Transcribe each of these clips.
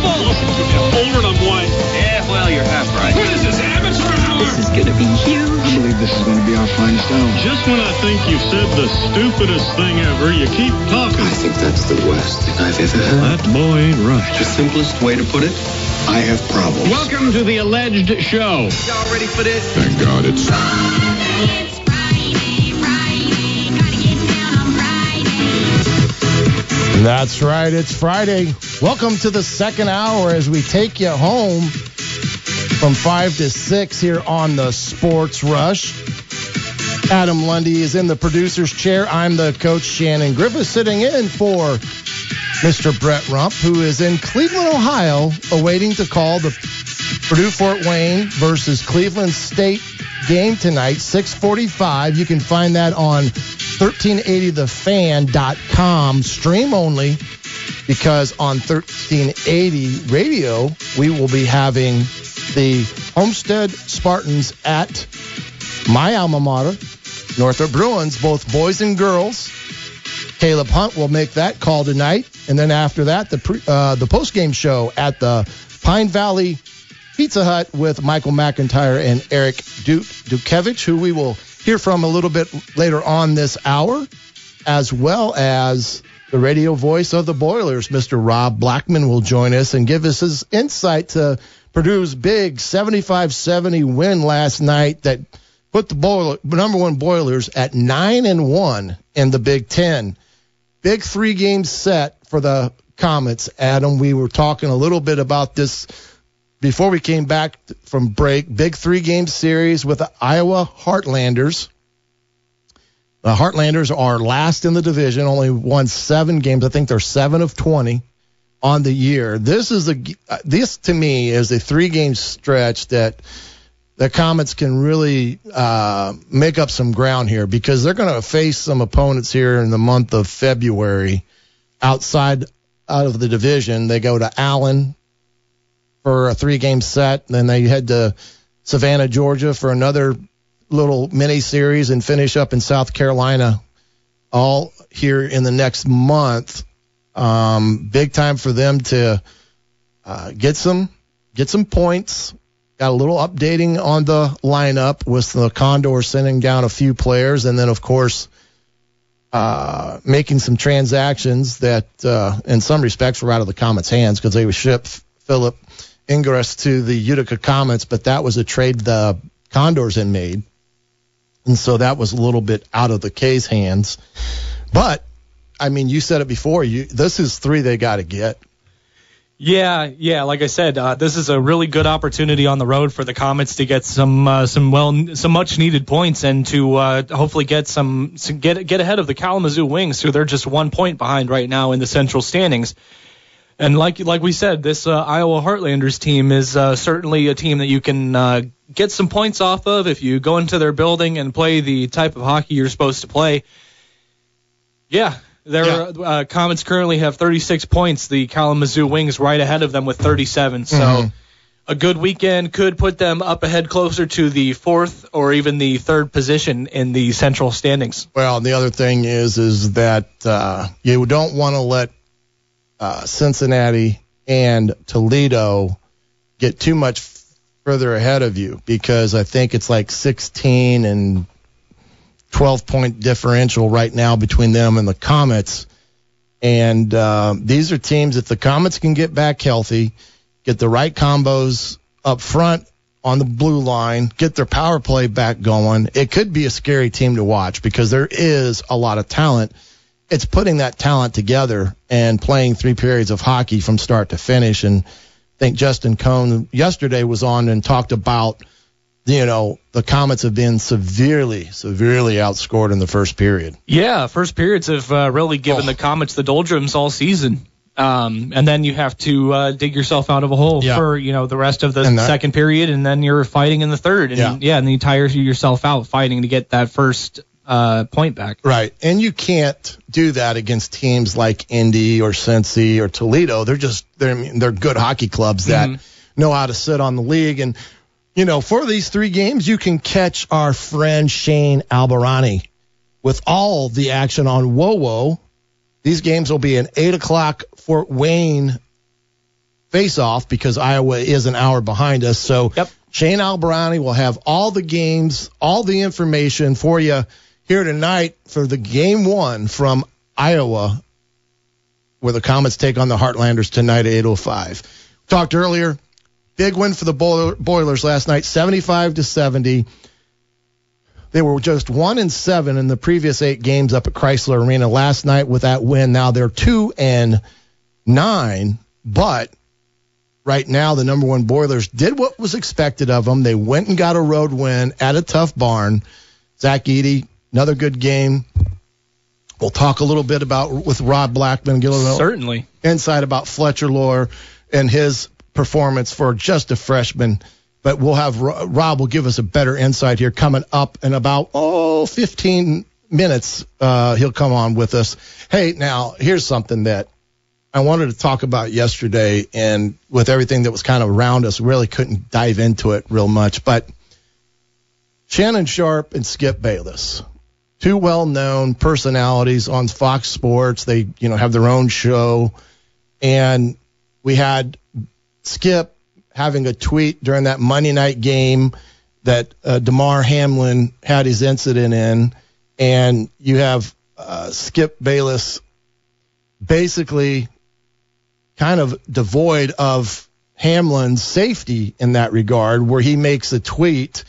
You are incredible! Older than one. Yeah, well, you're half right. What is this, amateur hour? This is gonna be huge. I believe this is going to be our finest hour. Just when I think you've said the stupidest thing ever, you keep talking. I think that's the worst thing I've ever heard. That boy ain't right. The simplest way to put it, I have problems. Welcome to the alleged show. Y'all ready for this? Thank God it's It's Friday, Friday, gotta get down on Friday. That's right. It's Friday. Welcome to the second hour as we take you home from 5 to 6 here on the Sports Rush. Adam Lundy is in the producer's chair. I'm the coach, Shannon Griffith, sitting in for Mr. Brett Rump, who is in Cleveland, Ohio, awaiting to call the Purdue Fort Wayne versus Cleveland State game tonight, 645. You can find that on 1380thefan.com, stream only, because on 1380 radio, we will be having the Homestead Spartans at my alma mater, Northrop Bruins, both boys and girls. Caleb Hunt will make that call tonight, and then after that, the pre, uh, the post game show at the Pine Valley Pizza Hut with Michael McIntyre and Eric Duke Dukevich, who we will hear from a little bit later on this hour, as well as the radio voice of the Boilers, Mr. Rob Blackman, will join us and give us his insight to Purdue's big 75-70 win last night that put the Boiler, number one Boilers at nine and one in the Big Ten. Big three game set for the Komets. Adam, we were talking a little bit about this before we came back from break. Big three game series with the Iowa Heartlanders. The Heartlanders are last in the division, only won seven games. I think they're seven of 20 on the year. This is a this to me is a three game stretch that the Komets can really uh, make up some ground here because they're going to face some opponents here in the month of February outside out of the division. They go to Allen for a three game set, then they head to Savannah, Georgia for another little mini series and finish up in South Carolina all here in the next month. Um, big time for them to uh, get some get some points. Got a little updating on the lineup with the Condor sending down a few players, and then of course uh, making some transactions that, uh, in some respects, were out of the Komets' hands because they would ship Philip Ingress to the Utica Comets, but that was a trade the Condors had made, and so that was a little bit out of the K's hands. But I mean, you said it before. You this is three they got to get. Yeah, yeah. Like I said, uh, this is a really good opportunity on the road for the Komets to get some uh, some well some much needed points and to uh, hopefully get some, some get get ahead of the Kalamazoo Wings, who they're just one point behind right now in the central standings. And like like we said, this uh, Iowa Heartlanders team is uh, certainly a team that you can uh, get some points off of if you go into their building and play the type of hockey you're supposed to play. Yeah, their Yeah. uh, Komets currently have 36 points. The Kalamazoo Wings right ahead of them with 37. So Mhm. a good weekend could put them up ahead closer to the fourth or even the third position in the central standings. Well, the other thing is, is that uh, you don't want to let uh, Cincinnati and Toledo get too much further ahead of you because I think it's like 16 and 12 point differential right now between them and the Komets. And uh, these are teams, if the Komets can get back healthy, get the right combos up front on the blue line, get their power play back going, it could be a scary team to watch because there is a lot of talent. It's putting that talent together and playing three periods of hockey from start to finish. And I think Justin Cohn yesterday was on and talked about, you know, the Komets have been severely, severely outscored in the first period. Yeah, first periods have uh, really given Oh. the Komets the doldrums all season. Um, and then you have to uh, dig yourself out of a hole Yeah. for you know the rest of the that- second period, and then you're fighting in the third, and Yeah. yeah, and then you tire yourself out fighting to get that first uh, point back. Right. And you can't do that against teams like Indy or Cincy or Toledo. They're just they're they're good hockey clubs that know how to sit on the league and you know, for these three games you can catch our friend Shane Albahrani with all the action on WOWO. These games will be an eight o'clock Fort Wayne face off because Iowa is an hour behind us. So Yep. Shane Albahrani will have all the games, all the information for you here tonight for the game one from Iowa, where the Komets take on the Heartlanders tonight at 8:05. Talked earlier, big win for the Boilers last night, 75 to 70. They were just one and seven in the previous eight games up at Crisler Arena last night with that win. Now they're two and nine, but right now the number one Boilers did what was expected of them. They went and got a road win at a tough barn. Zach Edey, another good game. We'll talk a little bit about with Rob Blackman, get a little Certainly. insight about Fletcher Loyer and his performance for just a freshman. But we'll have Rob will give us a better insight here coming up in about oh 15 minutes. Uh, he'll come on with us. Hey, now here's something that I wanted to talk about yesterday, and with everything that was kind of around us, really couldn't dive into it real much. But Shannon Sharpe and Skip Bayless, two well-known personalities on Fox Sports. They, you know, have their own show, and we had Skip having a tweet during that Monday night game that uh, Damar Hamlin had his incident in, and you have uh, Skip Bayless basically kind of devoid of Hamlin's safety in that regard, where he makes a tweet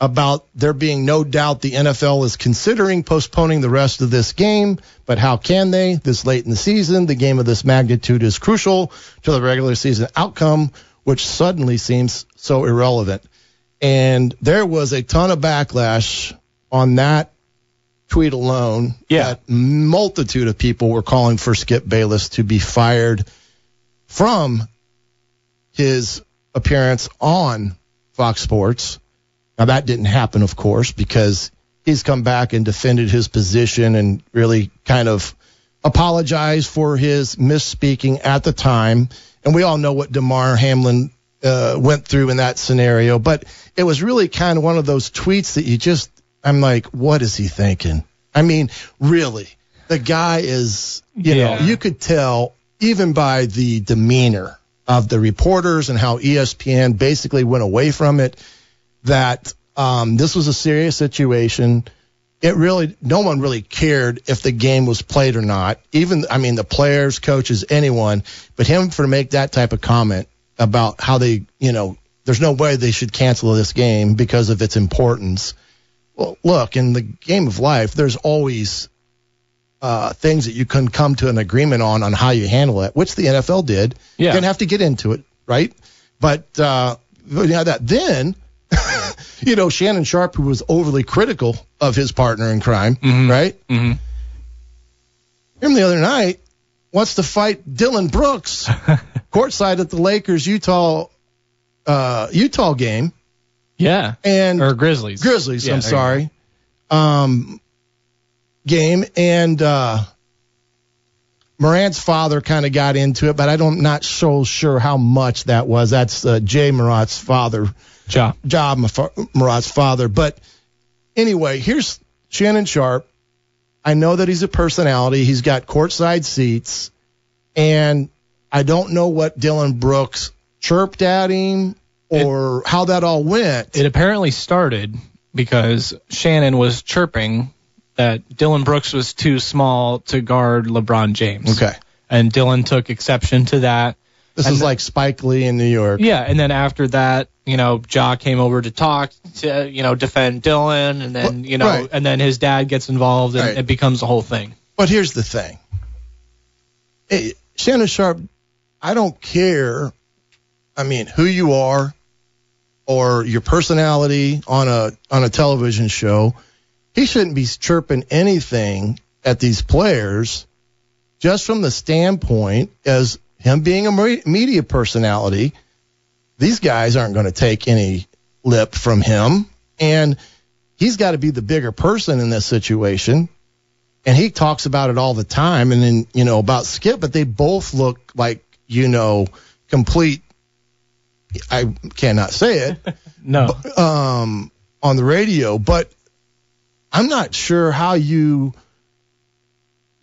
about there being no doubt the NFL is considering postponing the rest of this game, but how can they this late in the season? The game of this magnitude is crucial to the regular season outcome, which suddenly seems so irrelevant. And there was a ton of backlash on that tweet alone. Yeah. That multitude of people were calling for Skip Bayless to be fired from his appearance on Fox Sports. Now that didn't happen, of course, because he's come back and defended his position and really kind of apologized for his misspeaking at the time. And we all know what Damar Hamlin uh, went through in that scenario, but it was really kind of one of those tweets that you just, I'm like, what is he thinking? I mean, really, the guy is, you Yeah. know, you could tell even by the demeanor of the reporters and how ESPN basically went away from it that um, this was a serious situation. It really, no one really cared if the game was played or not. Even, I mean, the players, coaches, anyone, but him for to make that type of comment about how they, you know, there's no way they should cancel this game because of its importance. Well, look, in the game of life, there's always uh, things that you can come to an agreement on on how you handle it, which the NFL did. Yeah. You're gonna have to get into it, right? But uh, you know that then, you know, Shannon Sharpe, who was overly critical of his partner in crime, right? hmm Him the other night wants to fight Dillon Brooks courtside at the Lakers Utah uh, Utah game Yeah. and Or Grizzlies. Grizzlies, Yeah, I'm sorry. Um, game and uh, Morant's father kind of got into it, but I don't not so sure how much that was. That's uh, Ja Morant's father, Ja. Job Murat's father. But anyway, here's Shannon Sharpe. I know that he's a personality. He's got courtside seats, and I don't know what Dillon Brooks chirped at him or how that all went. It apparently started because Shannon was chirping that Dillon Brooks was too small to guard LeBron James. okay. And Dillon took exception to that. This And is like Spike Lee in New York. Yeah, and then after that, you know, Ja came over to talk to, you know, defend Dillon, and then, you know, right. and then his dad gets involved, and Right. it becomes a whole thing. But here's the thing. Hey, Shannon Sharpe, I don't care. I mean, who you are or your personality on a on a television show. He shouldn't be chirping anything at these players just from the standpoint as him being a media personality, these guys aren't going to take any lip from him. And he's got to be the bigger person in this situation. And he talks about it all the time. And then, you know, about Skip, but they both look like, you know, complete. I cannot say it No. um, on the radio, but I'm not sure how you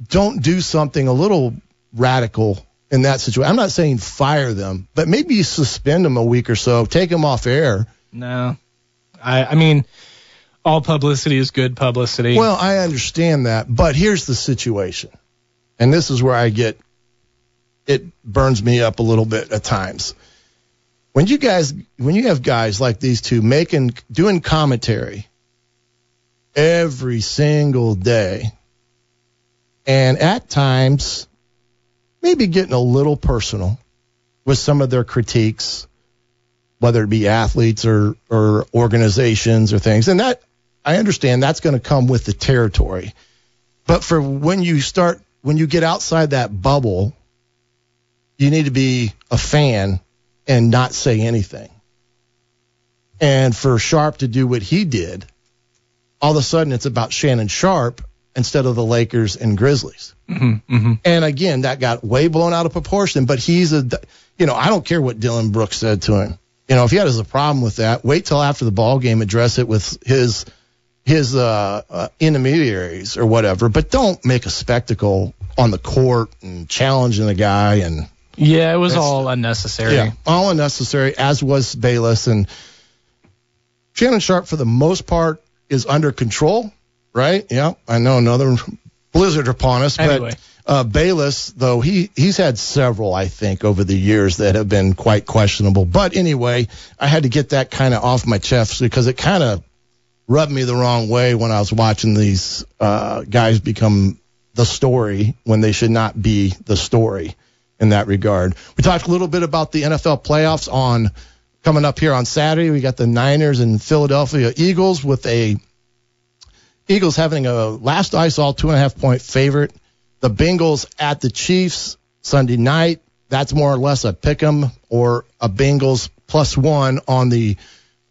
don't do something a little radical in that situation. I'm not saying fire them, but maybe you suspend them a week or so, take them off air. No. I I mean, all publicity is good publicity. Well, I understand that, but here's the situation. And this is where I get it burns me up a little bit at times. When you guys when you have guys like these two making doing commentary every single day and at times maybe getting a little personal with some of their critiques whether it be athletes or or organizations or things. And that I understand that's going to come with the territory. But for when you start when you get outside that bubble you need to be a fan and not say anything. And for Sharpe to do what he did all of a sudden it's about Shannon Sharpe instead of the Lakers and Grizzlies. mm-hmm. And again, that got way blown out of proportion. But he's a, you know, I don't care what Dillon Brooks said to him. You know, if he has a problem with that, wait till after the ball game, address it with his his uh, uh, intermediaries or whatever. But don't make a spectacle on the court and challenging the guy and yeah, it was all unnecessary. yeah, all unnecessary, as was Bayless. And Shannon Sharpe, for the most part, is under control, right? Yeah, I know another blizzard upon us. Anyway. But uh, Bayless, though, he, he's had several, I think, over the years that have been quite questionable. But anyway, I had to get that kind of off my chest because it kind of rubbed me the wrong way when I was watching these uh, guys become the story when they should not be the story in that regard. We talked a little bit about the NFL playoffs on coming up here on Saturday. We got the Niners and Philadelphia Eagles with a Eagles having a last I saw two and a half point favorite. The Bengals at the Chiefs Sunday night. That's more or less a pick 'em or a Bengals plus one on the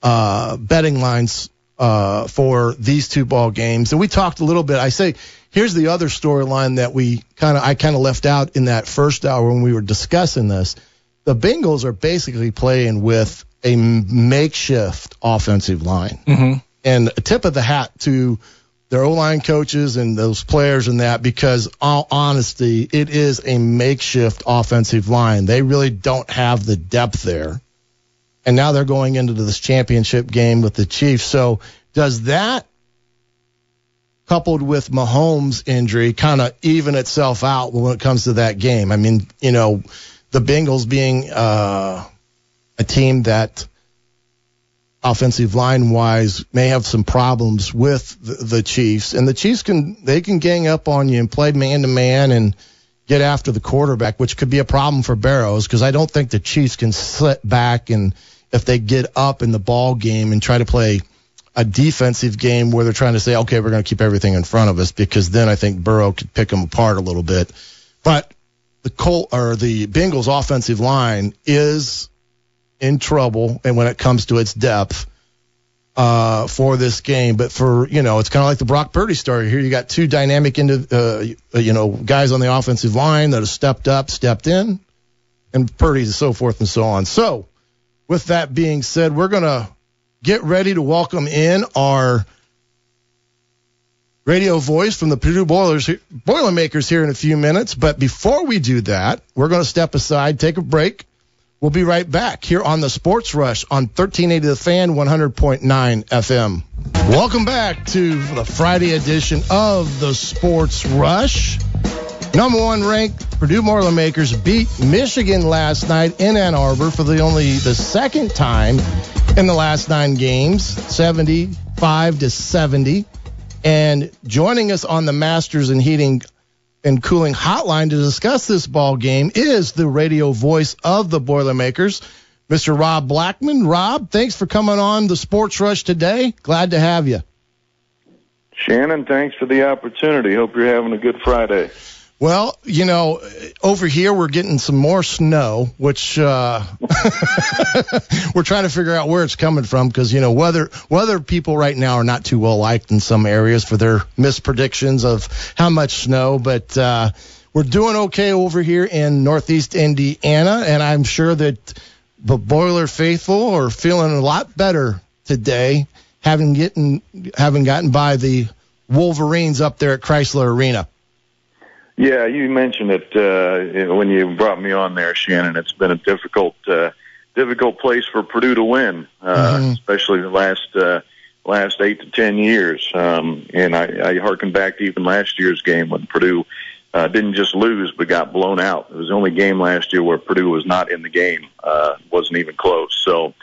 uh, betting lines uh, for these two ball games. And we talked a little bit. I say here's the other storyline that we kind of I kind of left out in that first hour when we were discussing this. The Bengals are basically playing with a makeshift offensive line hmm and a tip of the hat to their O line coaches and those players and that because all honesty, it is a makeshift offensive line. They really don't have the depth there. And now they're going into this championship game with the Chiefs. So does that coupled with Mahomes injury kind of even itself out when it comes to that game? I mean, you know, the Bengals being uh, a team that offensive line wise may have some problems with the, the Chiefs, and the Chiefs can they can gang up on you and play man to man and get after the quarterback, which could be a problem for Barrows because I don't think the Chiefs can sit back and if they get up in the ball game and try to play a defensive game where they're trying to say, okay, we're going to keep everything in front of us because then I think Burrow could pick them apart a little bit. But the Col or the Bengals offensive line is in trouble and when it comes to its depth uh, for this game. But for you know, it's kind of like the Brock Purdy story here. You got two dynamic into uh, you know guys on the offensive line that have stepped up, stepped in, and Purdy and so forth and so on. So, with that being said, we're gonna get ready to welcome in our radio voice from the Purdue Boilers, Boilermakers here in a few minutes. But before we do that, we're going to step aside, take a break. We'll be right back here on the Sports Rush on 1380 The Fan, 100.9 FM. Welcome back to the Friday edition of the Sports Rush. Number one ranked Purdue Boilermakers beat Michigan last night in Ann Arbor for the only the second time in the last nine games, 75 to 70. And joining us on the Masters and Heating and Cooling Hotline to discuss this ball game is the radio voice of the Boilermakers, Mr. Rob Blackman. Rob, thanks for coming on the Sports Rush today. Glad to have you. Shannon, thanks for the opportunity. Hope you're having a good Friday. Well, you know, over here we're getting some more snow, which uh, we're trying to figure out where it's coming from because you know weather weather people right now are not too well liked in some areas for their mispredictions of how much snow, but uh, we're doing okay over here in Northeast Indiana, and I'm sure that the Boiler faithful are feeling a lot better today, having getting having gotten by the Wolverines up there at Crisler Arena. Yeah, you mentioned it uh, when you brought me on there, Shannon. It's been a difficult, uh, difficult place for Purdue to win, uh, Mhm. especially the last uh, last eight to ten years. Um, and I, I harken back to even last year's game when Purdue uh, didn't just lose but got blown out. It was the only game last year where Purdue was not in the game, uh, wasn't even close. So.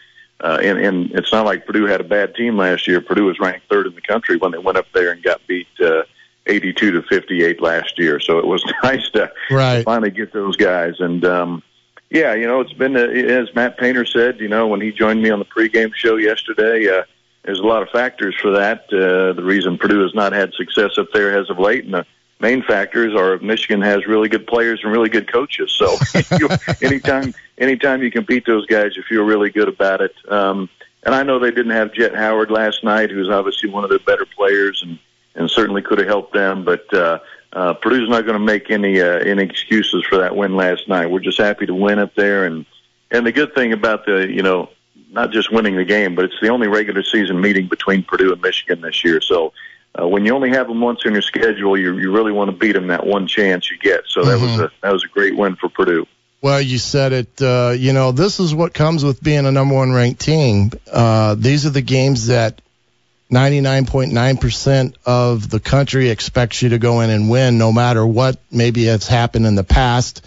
Uh, and, and it's not like Purdue had a bad team last year. Purdue was ranked third in the country when they went up there and got beat uh, 82 to 58 last year. So it was nice to Right. finally get those guys. And um, yeah, you know, it's been uh, as Matt Painter said. You know, when he joined me on the pregame show yesterday, uh, there's a lot of factors for that. Uh, the reason Purdue has not had success up there as of late, and the main factors are Michigan has really good players and really good coaches. So you, anytime, anytime you can beat those guys, you feel really good about it. Um, and I know they didn't have Jett Howard last night, who's obviously one of their better players, and and certainly could have helped them. But uh, uh, Purdue's not going to make any uh, any excuses for that win last night. We're just happy to win up there, and and the good thing about the you know not just winning the game, but it's the only regular season meeting between Purdue and Michigan this year. So. Uh, when you only have them once in your schedule, you you really want to beat them that one chance you get. So that was a that was a great win for Purdue. Well, you said it. Uh, you know, this is what comes with being a number one ranked team. Uh, these are the games that 99.9% of the country expects you to go in and win, no matter what maybe has happened in the past.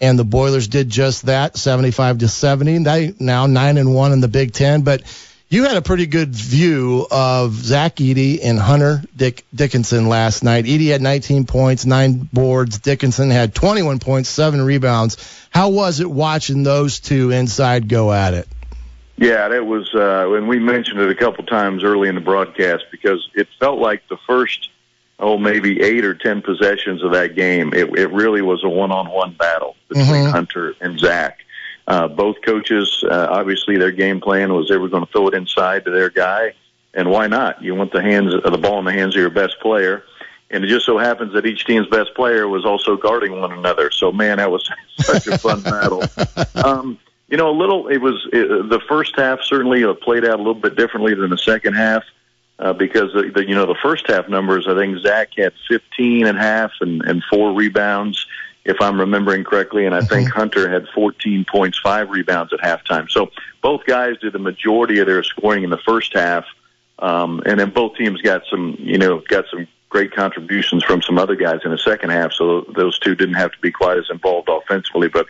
And the Boilers did just that, 75 to 70. They now nine and one in the Big Ten. But you had a pretty good view of Zach Edey and Hunter Dick Dickinson last night. Edey had 19 points, nine boards. Dickinson had 21 points, seven rebounds. How was it watching those two inside go at it? Yeah, that was, uh, and we mentioned it a couple times early in the broadcast because it felt like the first, oh, maybe eight or ten possessions of that game, it, it really was a one-on-one battle between Mhm. Hunter and Zach. Uh, both coaches, uh, obviously, their game plan was they were going to throw it inside to their guy, and why not? You want the hands, uh, the ball in the hands of your best player, and it just so happens that each team's best player was also guarding one another. So, man, that was such a fun battle. Um, you know, a little. It was it, the first half certainly uh, played out a little bit differently than the second half uh, because the, the you know the first half numbers. I think Zach had 15 and a half and and four rebounds, if I'm remembering correctly, and I think Hunter had 14 points, five rebounds at halftime. So both guys did the majority of their scoring in the first half, um, and then both teams got some you know got some great contributions from some other guys in the second half. So those two didn't have to be quite as involved offensively, but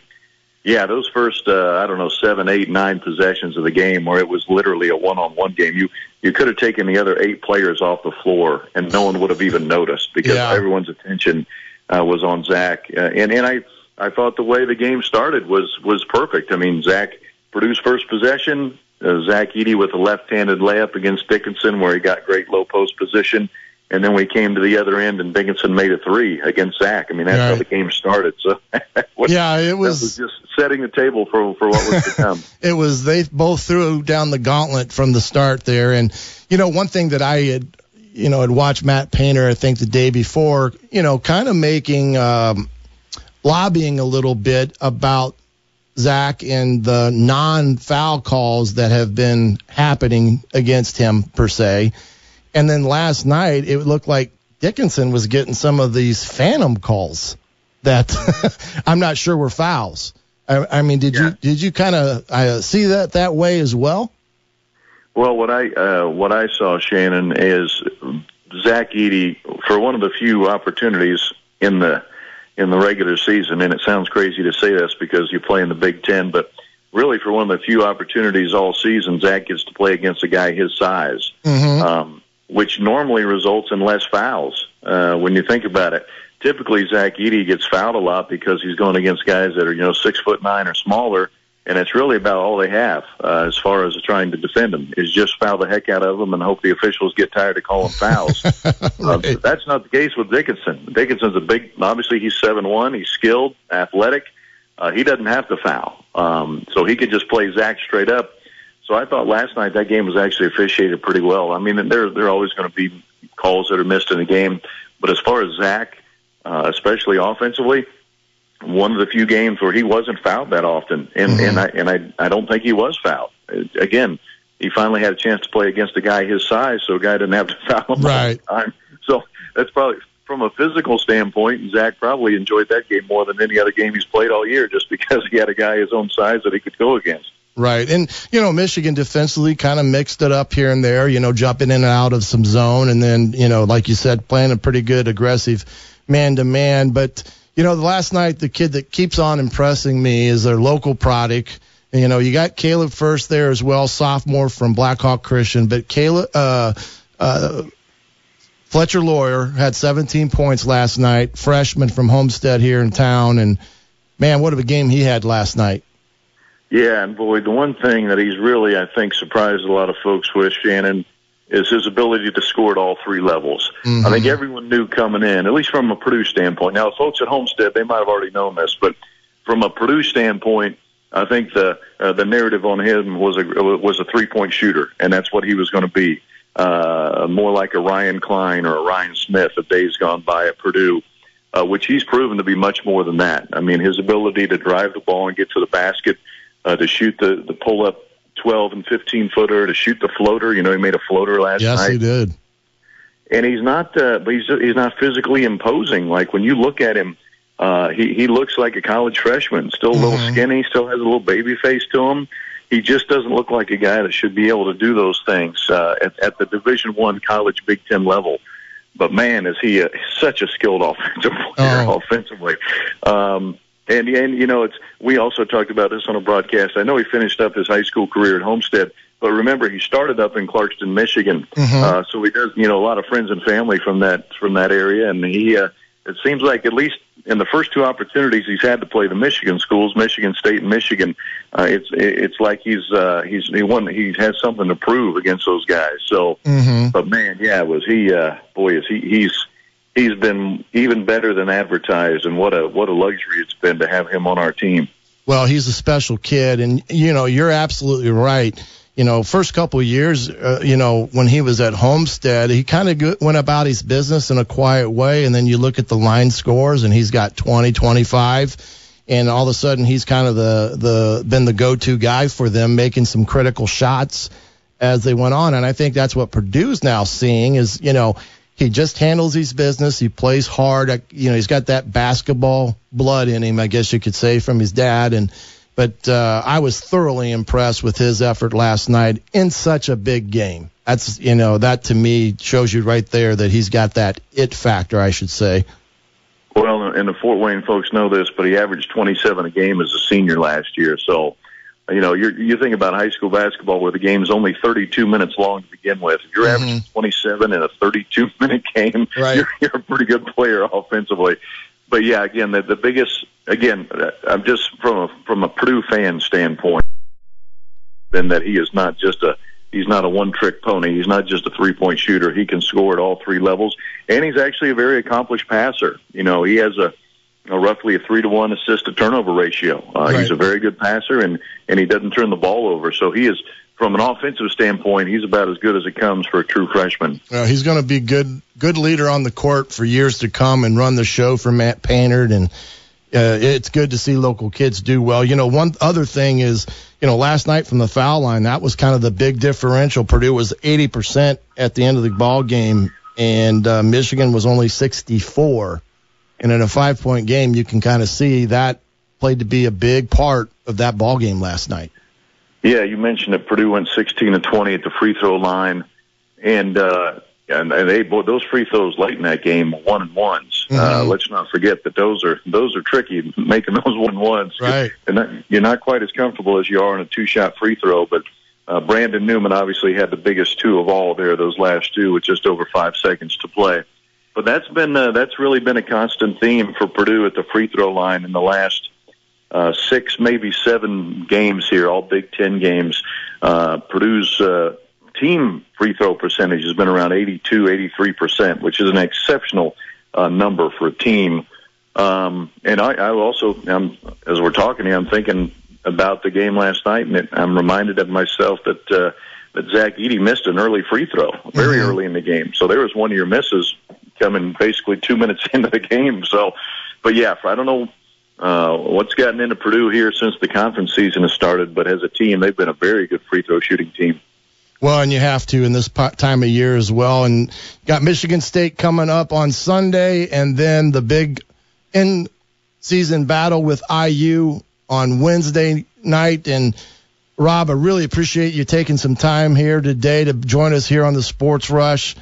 yeah, those first uh, I don't know seven, eight, nine possessions of the game where it was literally a one-on-one game. You you could have taken the other eight players off the floor and no one would have even noticed because Yeah. everyone's attention uh, was on Zach. Uh, and and I I thought the way the game started was was perfect. I mean Zach Purdue's first possession, uh, Zach Edey with a left-handed layup against Dickinson where he got great low post position. And then we came to the other end, and Dickinson made a three against Zach. I mean, that's how the game started. So, what- Yeah, it was- was just setting the table for for what was to come. it was they both threw down the gauntlet from the start there. And you know, one thing that I had, you know, had watched Matt Painter, I think the day before, you know, kind of making um, lobbying a little bit about Zach and the non-foul calls that have been happening against him per se. And then last night, it looked like Dickinson was getting some of these phantom calls that I'm not sure were fouls. I, I mean, did you did you kind of uh, see that that way as well? Well, what I uh, what I saw, Shannon, is Zach Edey for one of the few opportunities in the in the regular season, and it sounds crazy to say this because you play in the Big Ten, but really for one of the few opportunities all season, Zach gets to play against a guy his size, Mm-hmm. um, which normally results in less fouls. Uh, when you think about it, typically Zach Edey gets fouled a lot because he's going against guys that are you know six foot nine or smaller, and it's really about all they have uh, as far as trying to defend them is just foul the heck out of them and hope the officials get tired of calling fouls. uh, that's not the case with Dickinson. Dickinson's a big, obviously he's seven one, he's skilled, athletic. Uh, he doesn't have to foul, um, so he could just play Zach straight up. So I thought last night that game was actually officiated pretty well. I mean, there there are always going to be calls that are missed in a game, but as far as Zach, uh, especially offensively, one of the few games where he wasn't fouled that often, and Mhm. and I and I I don't think he was fouled. Uh, Again, he finally had a chance to play against a guy his size, so a guy didn't have to foul him Right. all the time. So that's probably from a physical standpoint, Zach probably enjoyed that game more than any other game he's played all year, just because he had a guy his own size that he could go against. Right. And, you know, Michigan defensively kind of mixed it up here and there, you know, jumping in and out of some zone. And then, you know, like you said, playing a pretty good aggressive man to man. But, you know, the last night, the kid that keeps on impressing me is their local product. You know, you got Caleb Furst there as well, sophomore from Blackhawk Christian. But Caleb, uh, uh, Fletcher Loyer had 17 points last night, freshman from Homestead here in town. And, man, what a game he had last night. Yeah, and boy, the one thing that he's really, I think, surprised a lot of folks with Shannon is his ability to score at all three levels. Mhm. I think everyone knew coming in, at least from a Purdue standpoint. Now, folks at Homestead, they might have already known this, but from a Purdue standpoint, I think the uh, the narrative on him was a was a three point shooter, and that's what he was going to be. Uh, more like a Ryan Cline or a Ryan Smith of days gone by at Purdue, uh, which he's proven to be much more than that. I mean, his ability to drive the ball and get to the basket, uh, to shoot the the pull up 12 and 15 footer, to shoot the floater. You know, he made a floater last Yes, night he did. and he's not uh, but he's he's not physically imposing. Like when you look at him, uh, he he looks like a college freshman, still a little Mhm. skinny, still has a little baby face to him. He just doesn't look like a guy that should be able to do those things uh, at, at the Division One college Big Ten level. But man, is he a, such a skilled offensive player Oh. offensively. Um, and and you know, it's we also talked about this on a broadcast. I know he finished up his high school career at Homestead, but remember he started up in Clarkston, Michigan. Mhm. Uh, so he does, you know, a lot of friends and family from that from that area, and he. Uh, it seems like at least in the first two opportunities he's had to play the Michigan schools, Michigan State and Michigan, uh, it's it's like he's uh, he's he won he has something to prove against those guys. So, hmm but man, yeah, was he? Uh, boy, is he? He's he's been even better than advertised, and what a what a luxury it's been to have him on our team. Well, he's a special kid, and you know you're absolutely right. You know, first couple of years, uh, you know, when he was at Homestead, he kind of went about his business in a quiet way, and then you look at the line scores, and he's got 20, 25, and all of a sudden he's kind of the the been the go-to guy for them, making some critical shots as they went on, and I think that's what Purdue's now seeing is you know he just handles his business. He plays hard. You know, he's got that basketball blood in him, I guess you could say, from his dad. And but uh, I was thoroughly impressed with his effort last night in such a big game. That's you know that to me shows you right there that he's got that it factor, I should say. Well, and the Fort Wayne folks know this, but he averaged 27 a game as a senior last year. So, you know, you're, you think about high school basketball where the game's only 32 minutes long to begin with. If you're Mhm. averaging 27 in a 32 minute game, Right. you're, you're a pretty good player offensively. But yeah, again, the, the biggest, again, uh, I'm just from a, from a Purdue fan standpoint, then that he is not just a, he's not a one trick pony. He's not just a three point shooter. He can score at all three levels. And he's actually a very accomplished passer. You know, he has a, a roughly a three to one assist to turnover ratio. Uh, He's a very good passer and, and he doesn't turn the ball over. So he is, from an offensive standpoint, he's about as good as it comes for a true freshman. Uh, he's going to be good good leader on the court for years to come and run the show for Matt Painter and uh, it's good to see local kids do well. You know, one other thing is, you know, last night from the foul line, that was kind of the big differential. Purdue was 80% at the end of the ball game, and uh, Michigan was only 64. And in a five point game, you can kind of see that played to be a big part of that ball game last night. Yeah, you mentioned that Purdue went 16 to 20 at the free throw line, and uh, and, and they boy, those free throws late in that game were one and ones. Uh, Mhm. let's not forget that those are those are tricky making those one and ones. Right. and not, you're not quite as comfortable as you are in a two shot free throw, but. Uh, Brandon Newman obviously had the biggest two of all there, those last two with just over five seconds to play. But that's been uh, that's really been a constant theme for Purdue at the free throw line in the last uh, six, maybe seven games here, all Big Ten games. Uh, Purdue's uh, team free throw percentage has been around 82, 83 percent, which is an exceptional uh, number for a team. Um, and I, I also, um, as we're talking here, I'm thinking about the game last night, and it, I'm reminded of myself that uh, that Zach Edey missed an early free throw very Mhm. early in the game. So there was one of your misses coming basically two minutes into the game. So, but yeah, I don't know uh, what's gotten into Purdue here since the conference season has started, but as a team, they've been a very good free throw shooting team. Well, and you have to in this time of year as well. And got Michigan State coming up on Sunday, and then the big in-season battle with IU on Wednesday night. And Rob, I really appreciate you taking some time here today to join us here on the Sports Rush.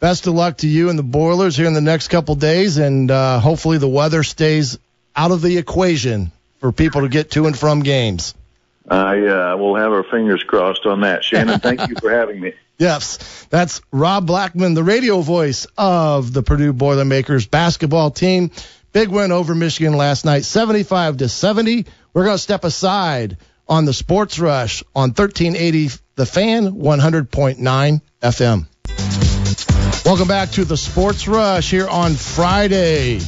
Best of luck to you and the Boilers here in the next couple days, and uh, hopefully the weather stays out of the equation for people to get to and from games. I uh, will have our fingers crossed on that. Shannon, thank you for having me. Yes, that's Rob Blackman, the radio voice of the Purdue Boilermakers basketball team. Big win over Michigan last night, 75 to 70. We're going to step aside on the Sports Rush on 1380 The Fan, 100.9 FM. Welcome back to the Sports Rush here on Friday.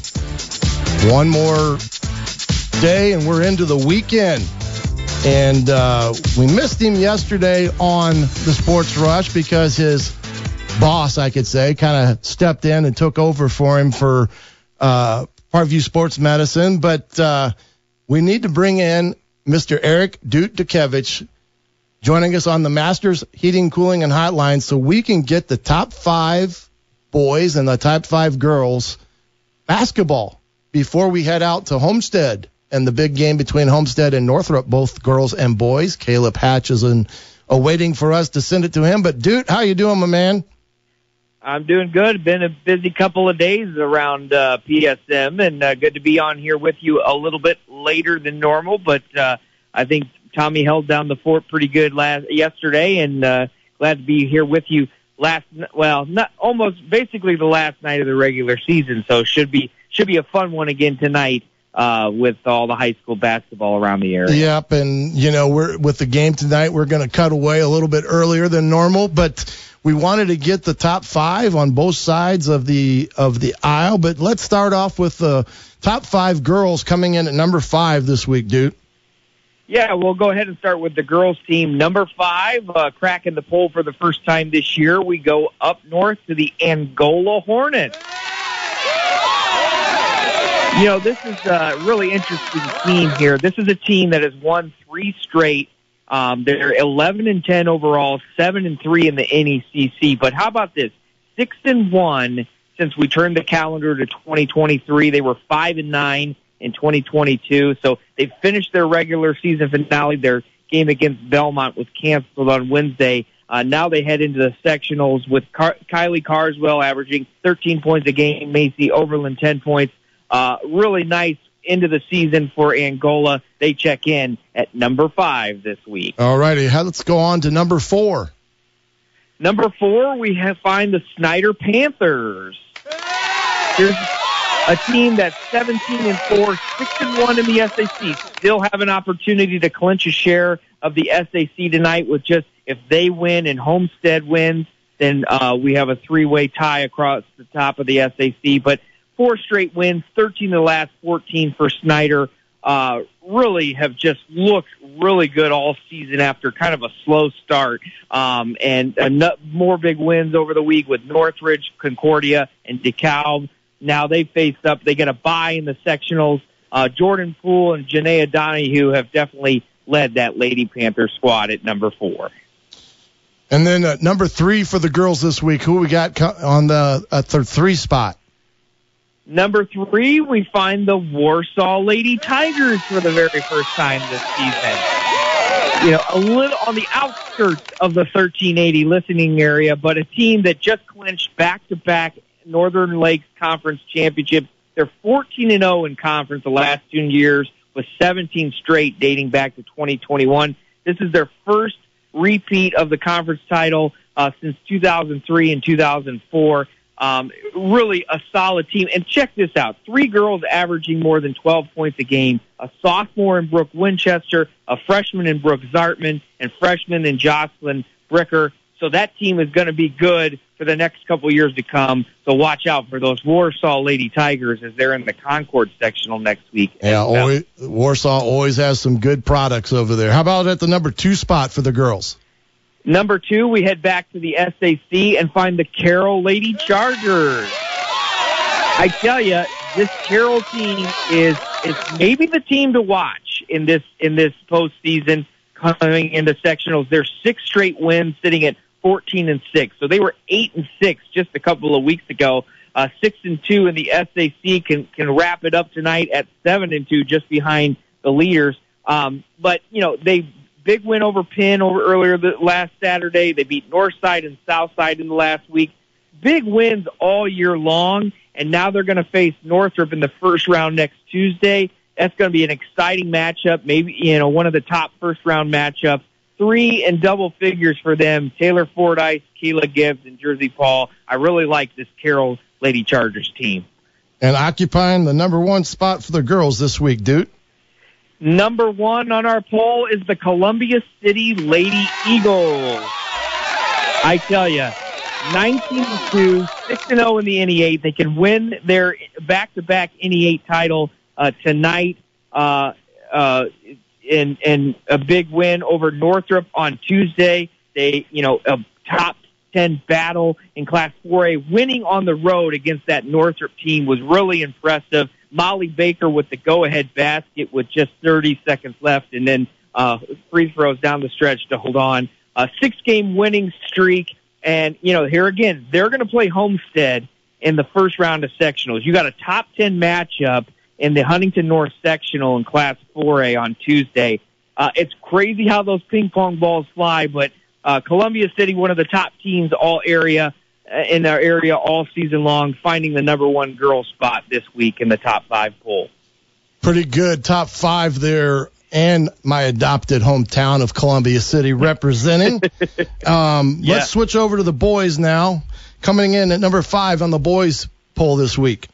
One more day, and we're into the weekend. And uh, we missed him yesterday on the Sports Rush because his boss, I could say, kind of stepped in and took over for him for uh, Parkview Sports Medicine. But uh, we need to bring in Mr. Eric Dute Dukevich joining us on the Masters Heating, Cooling, and Hotline so we can get the top five boys and the top five girls basketball before we head out to Homestead and the big game between Homestead and Northrop, both girls and boys. Caleb Hatch is in, awaiting for us to send it to him. But Dude, how you doing, my man? I'm doing good. Been a busy couple of days around uh, PSM, and uh, good to be on here with you a little bit later than normal. But uh, I think Tommy held down the fort pretty good last yesterday, and uh, glad to be here with you last. Well, not almost basically the last night of the regular season, so should be should be a fun one again tonight uh, with all the high school basketball around the area. Yep, and you know we're with the game tonight. We're going to cut away a little bit earlier than normal, but we wanted to get the top five on both sides of the of the aisle. But let's start off with the top five girls coming in at number five this week, dude. Yeah, we'll go ahead and start with the girls team. Number five, uh, cracking the poll for the first time this year. We go up north to the Angola Hornets. You know, this is a really interesting team here. This is a team that has won three straight. Um, they're 11 and 10 overall, 7 and 3 in the NECC. But how about this? 6 and 1 since we turned the calendar to 2023. They were 5 and 9 in 2022. So they finished their regular season finale. Their game against Belmont was canceled on Wednesday. Uh, now they head into the sectionals with Car- Kylie Carswell averaging 13 points a game, Macy Overland 10 points. Uh, really nice into the season for Angola. They check in at number five this week. All righty, let's go on to number four. Number four, we have find the Snider Panthers. Here's a team that's 17 and four, six and one in the SAC. Still have an opportunity to clinch a share of the SAC tonight with just if they win and Homestead wins, then uh, we have a three-way tie across the top of the SAC. But four straight wins, 13 of the last 14 for Snider. Uh, really have just looked really good all season after kind of a slow start. Um, and enough, more big wins over the week with Northridge, Concordia, and DeKalb. Now they faced up. They get a bye in the sectionals. Uh, Jordan Poole and Janaea Donahue have definitely led that Lady Panther squad at number four. And then uh, number three for the girls this week. Who we got on the uh, th- three spot? Number three, we find the Warsaw Lady Tigers for the very first time this season. You know, a little on the outskirts of the 1380 listening area, but a team that just clinched back-to-back Northern Lakes Conference Championship. They're 14 and 0 in conference the last two years, with 17 straight dating back to 2021. This is their first repeat of the conference title uh, since 2003 and 2004. Um, really a solid team. And check this out. Three girls averaging more than 12 points a game. A sophomore in Brooke Winchester, a freshman in Brooke Zartman, and freshman in Jocelyn Bricker. So that team is going to be good for the next couple years to come. So watch out for those Warsaw Lady Tigers as they're in the Concord sectional next week. Yeah, always, Warsaw always has some good products over there. How about at the number two spot for the girls? Number two, we head back to the SAC and find the Carroll Lady Chargers. I tell you, this Carroll team is is maybe the team to watch in this in this postseason coming into sectionals. They're six straight wins, sitting at fourteen and six. So they were eight and six just a couple of weeks ago. Uh, six and two in the SAC can can wrap it up tonight at seven and two, just behind the leaders. Um, but you know they big win over Penn over earlier the last Saturday. They beat Northside and Southside in the last week. Big wins all year long, and now they're going to face Northrop in the first round next Tuesday. That's going to be an exciting matchup. Maybe you know one of the top first round matchups. Three and double figures for them: Taylor Fordyce, Keela Gibbs, and Jersey Paul. I really like this Carroll Lady Chargers team. And occupying the number one spot for the girls this week, dude. Number one on our poll is the Columbia City Lady Eagles. I tell you, 19 2, 6 0 in the NE8. They can win their back-to-back NE8 title uh, tonight, uh, uh, in in a big win over Northrop on Tuesday. They, you know, a top 10 battle in Class 4A, winning on the road against that Northrop team was really impressive. Molly Baker with the go-ahead basket with just 30 seconds left, and then uh, free throws down the stretch to hold on. A six-game winning streak, and you know here again they're going to play Homestead in the first round of sectionals. You got a top 10 matchup in the Huntington North sectional in Class 4A on Tuesday. Uh, it's crazy how those ping pong balls fly, but uh, Columbia City, one of the top teams all area uh, in our area all season long, finding the number one girl spot this week in the top five poll. Pretty good. Top five there. And my adopted hometown of Columbia City representing. um, Yeah. Let's switch over to the boys now. Coming in at number five on the boys poll this week.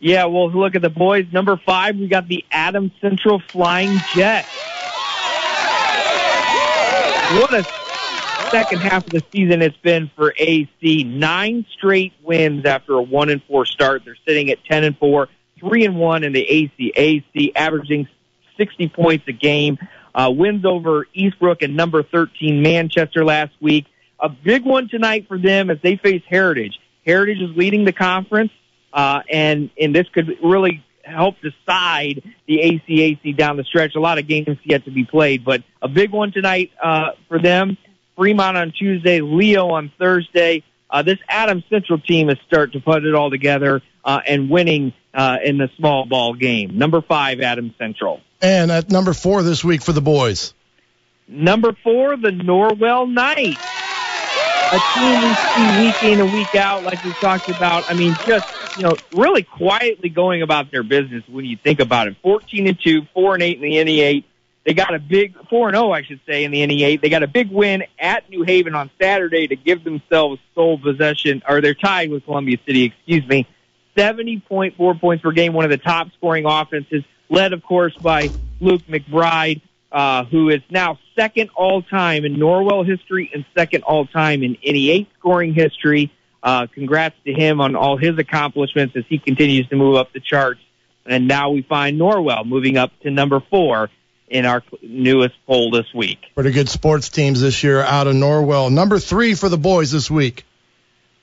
Yeah, well, look at the boys. Number five, we got the Adams Central Flying Jet. What a second half of the season it's been for AC. Nine straight wins after a one and four start. They're sitting at ten and four, three and one in the AC. AC averaging sixty points a game. Uh, wins over Eastbrook and number thirteen Manchester last week. A big one tonight for them as they face Heritage. Heritage is leading the conference, uh, and and this could really help decide the ACAC down the stretch. A lot of games yet to be played, but a big one tonight uh, for them. Fremont on Tuesday, Leo on Thursday. Uh, this Adams Central team is starting to put it all together uh, and winning uh, in the small ball game. Number five, Adams Central. And at number four this week for the boys. Number four, the Norwell Knights. A team we see week in and week out, like we talked about. I mean, just, you know, really quietly going about their business when you think about it. 14 and 2, 4 and 8 in the NE8. They got a big, 4 and 0, I should say, in the NE8. They got a big win at New Haven on Saturday to give themselves sole possession, or they're tied with Columbia City, excuse me. 70.4 points per game, one of the top scoring offenses, led, of course, by Luke McBride uh, who is now second all time in Norwell history and second all time in NE8 scoring history. Uh, congrats to him on all his accomplishments as he continues to move up the charts. And now we find Norwell moving up to number four in our newest poll this week. Pretty good sports teams this year out of Norwell. Number three for the boys this week.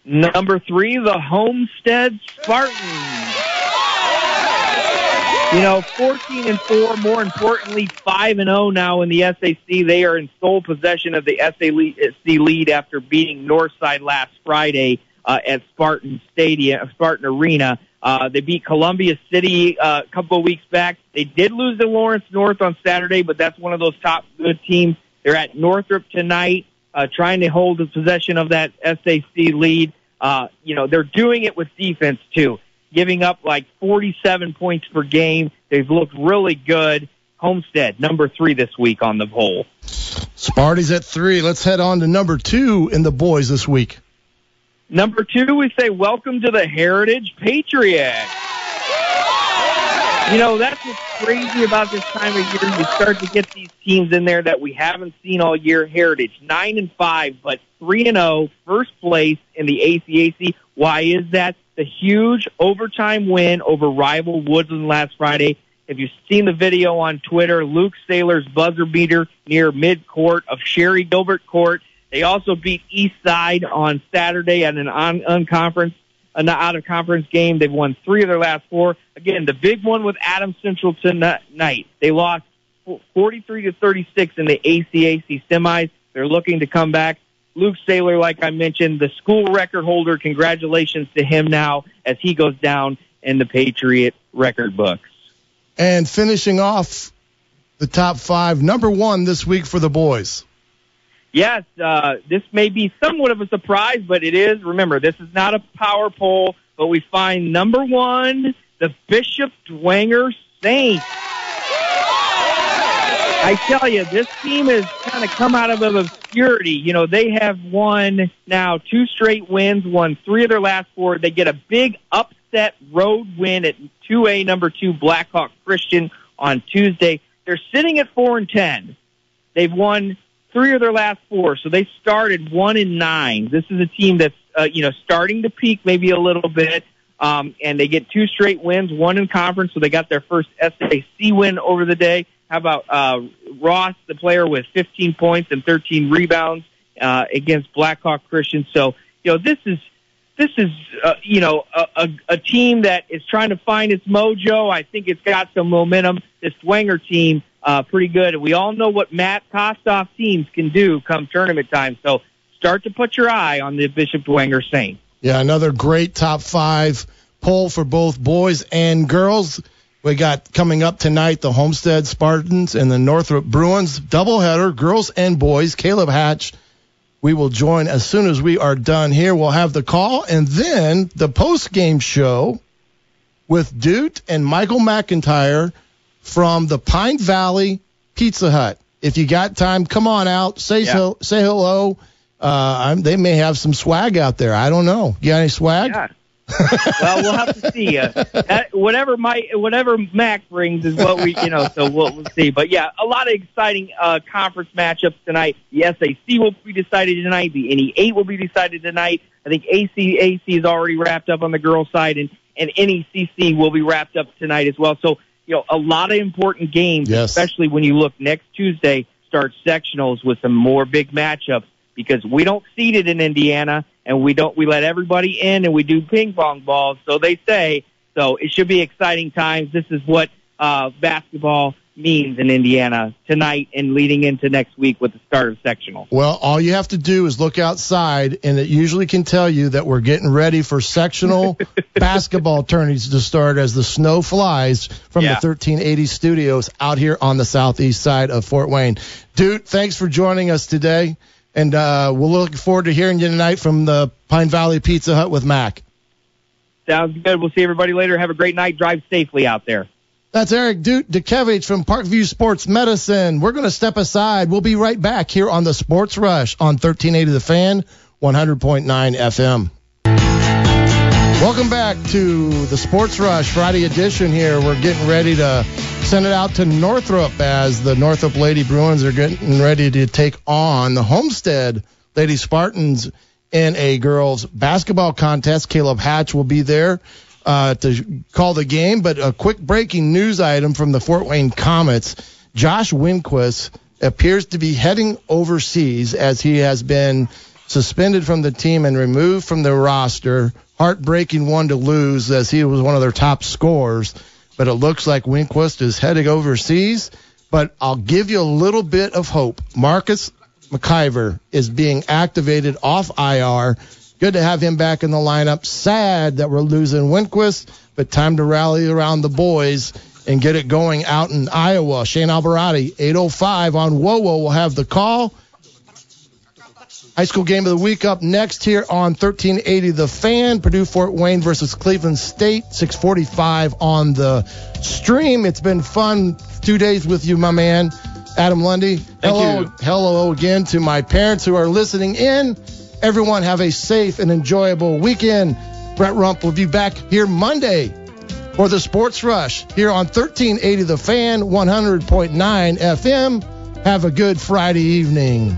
Number three, the Homestead Spartans. You know, 14 and 4, more importantly, 5 and 0 now in the SAC. They are in sole possession of the SAC lead after beating Northside last Friday uh, at Spartan Stadium, Spartan Arena. Uh, they beat Columbia City uh, a couple of weeks back. They did lose to Lawrence North on Saturday, but that's one of those top good teams. They're at Northrop tonight, uh, trying to hold the possession of that SAC lead. Uh, you know, they're doing it with defense too, giving up like 47 points per game. They've looked really good. Homestead, number three this week on the poll. Sparty's at three. Let's head on to number two in the boys this week. Number two, we say welcome to the Heritage Patriots. You know, that's what's crazy about this time of year. You start to get these teams in there that we haven't seen all year. Heritage, 9 and 5, but 3 and 0, first place in the ACAC. Why is that? The huge overtime win over rival Woodland last Friday. If you've seen the video on Twitter, Luke Saylor's buzzer beater near mid-court of Sherry Gilbert Court. They also beat Eastside on Saturday at an on, unconference, an out of conference game. They've won three of their last four. Again, the big one with Adams Central tonight. They lost 43 to 36 in the ACAC semis. They're looking to come back. Luke Saylor, like I mentioned, the school record holder. Congratulations to him now as he goes down in the Patriot record books. And finishing off the top five, number one this week for the boys. Yes, uh, this may be somewhat of a surprise, but it is. Remember, this is not a power poll, but we find number one, the Bishop Dwenger Saints. I tell you, this team has kind of come out of obscurity. You know, they have won now two straight wins, won three of their last four. They get a big upset road win at 2A number two Blackhawk Christian on Tuesday. They're sitting at four and ten. They've won three of their last four, so they started one and nine. This is a team that's uh, you know starting to peak maybe a little bit, um, and they get two straight wins, one in conference, so they got their first SAC win over the day. How about uh, Ross, the player with 15 points and 13 rebounds uh, against Blackhawk Christian? So you know this is this is uh, you know a, a, a team that is trying to find its mojo. I think it's got some momentum. This Dwenger team uh, pretty good. And we all know what Matt Kostoff teams can do come tournament time. So start to put your eye on the Bishop Dwenger Saints. Yeah, another great top five poll for both boys and girls. We got coming up tonight the Homestead Spartans and the Northrop Bruins doubleheader, girls and boys. Caleb Hatch, we will join as soon as we are done here. We'll have the call and then the post game show with Dute and Michael McIntyre from the Pine Valley Pizza Hut. If you got time, come on out, say Yeah. so, say hello. Uh, I'm, they may have some swag out there. I don't know. You got any swag? Yeah. well, we'll have to see. Uh, that, whatever my whatever Mac brings is what we you know. So we'll, we'll see. But yeah, a lot of exciting uh, conference matchups tonight. The SAC will be decided tonight. The NE8 will be decided tonight. I think ACAC is already wrapped up on the girls' side, and and NECC will be wrapped up tonight as well. So you know, a lot of important games, Yes. especially when you look next Tuesday. Start sectionals with some more big matchups because we don't seed it in Indiana and we don't we let everybody in and we do ping pong balls so they say so it should be exciting times this is what uh basketball means in Indiana tonight and leading into next week with the start of sectional Well, all you have to do is look outside, and it usually can tell you that we're getting ready for sectional basketball tourneys to start as the snow flies from Yeah. the 1380 studios out here on the southeast side of Fort Wayne. Dude, thanks for joining us today, and uh, we'll look forward to hearing you tonight from the Pine Valley Pizza Hut with Mac. sounds good we'll see everybody later have a great night drive safely out there That's Eric Duke Dukevich from Parkview Sports Medicine. We're going to step aside. We'll be right back here on the Sports Rush on 1380 The Fan, 100.9 FM. Welcome back to the Sports Rush Friday edition here. We're getting ready to send it out to Northrop as the Northrop Lady Bruins are getting ready to take on the Homestead Lady Spartans in a girls basketball contest. Caleb Hatch will be there uh, to call the game. But a quick breaking news item from the Fort Wayne Komets Josh Winquist appears to be heading overseas as he has been suspended from the team and removed from the roster. Heartbreaking one to lose as he was one of their top scorers. But it looks like Winquist is heading overseas. But I'll give you a little bit of hope. Marcus McIver is being activated off IR. Good to have him back in the lineup. Sad that we're losing Winquist, but time to rally around the boys and get it going out in Iowa. Shane Albahrani, 805 on WOWO will have the call. High school game of the week up next here on 1380 The Fan. Purdue Fort Wayne versus Cleveland State, 645 on the stream. It's been fun two days with you, my man, Adam Lundy. hello, you. hello again to my parents who are listening in. Everyone have a safe and enjoyable weekend. Brett Rump will be back here Monday for the Sports Rush here on 1380 The Fan, 100.9 FM. Have a good Friday evening.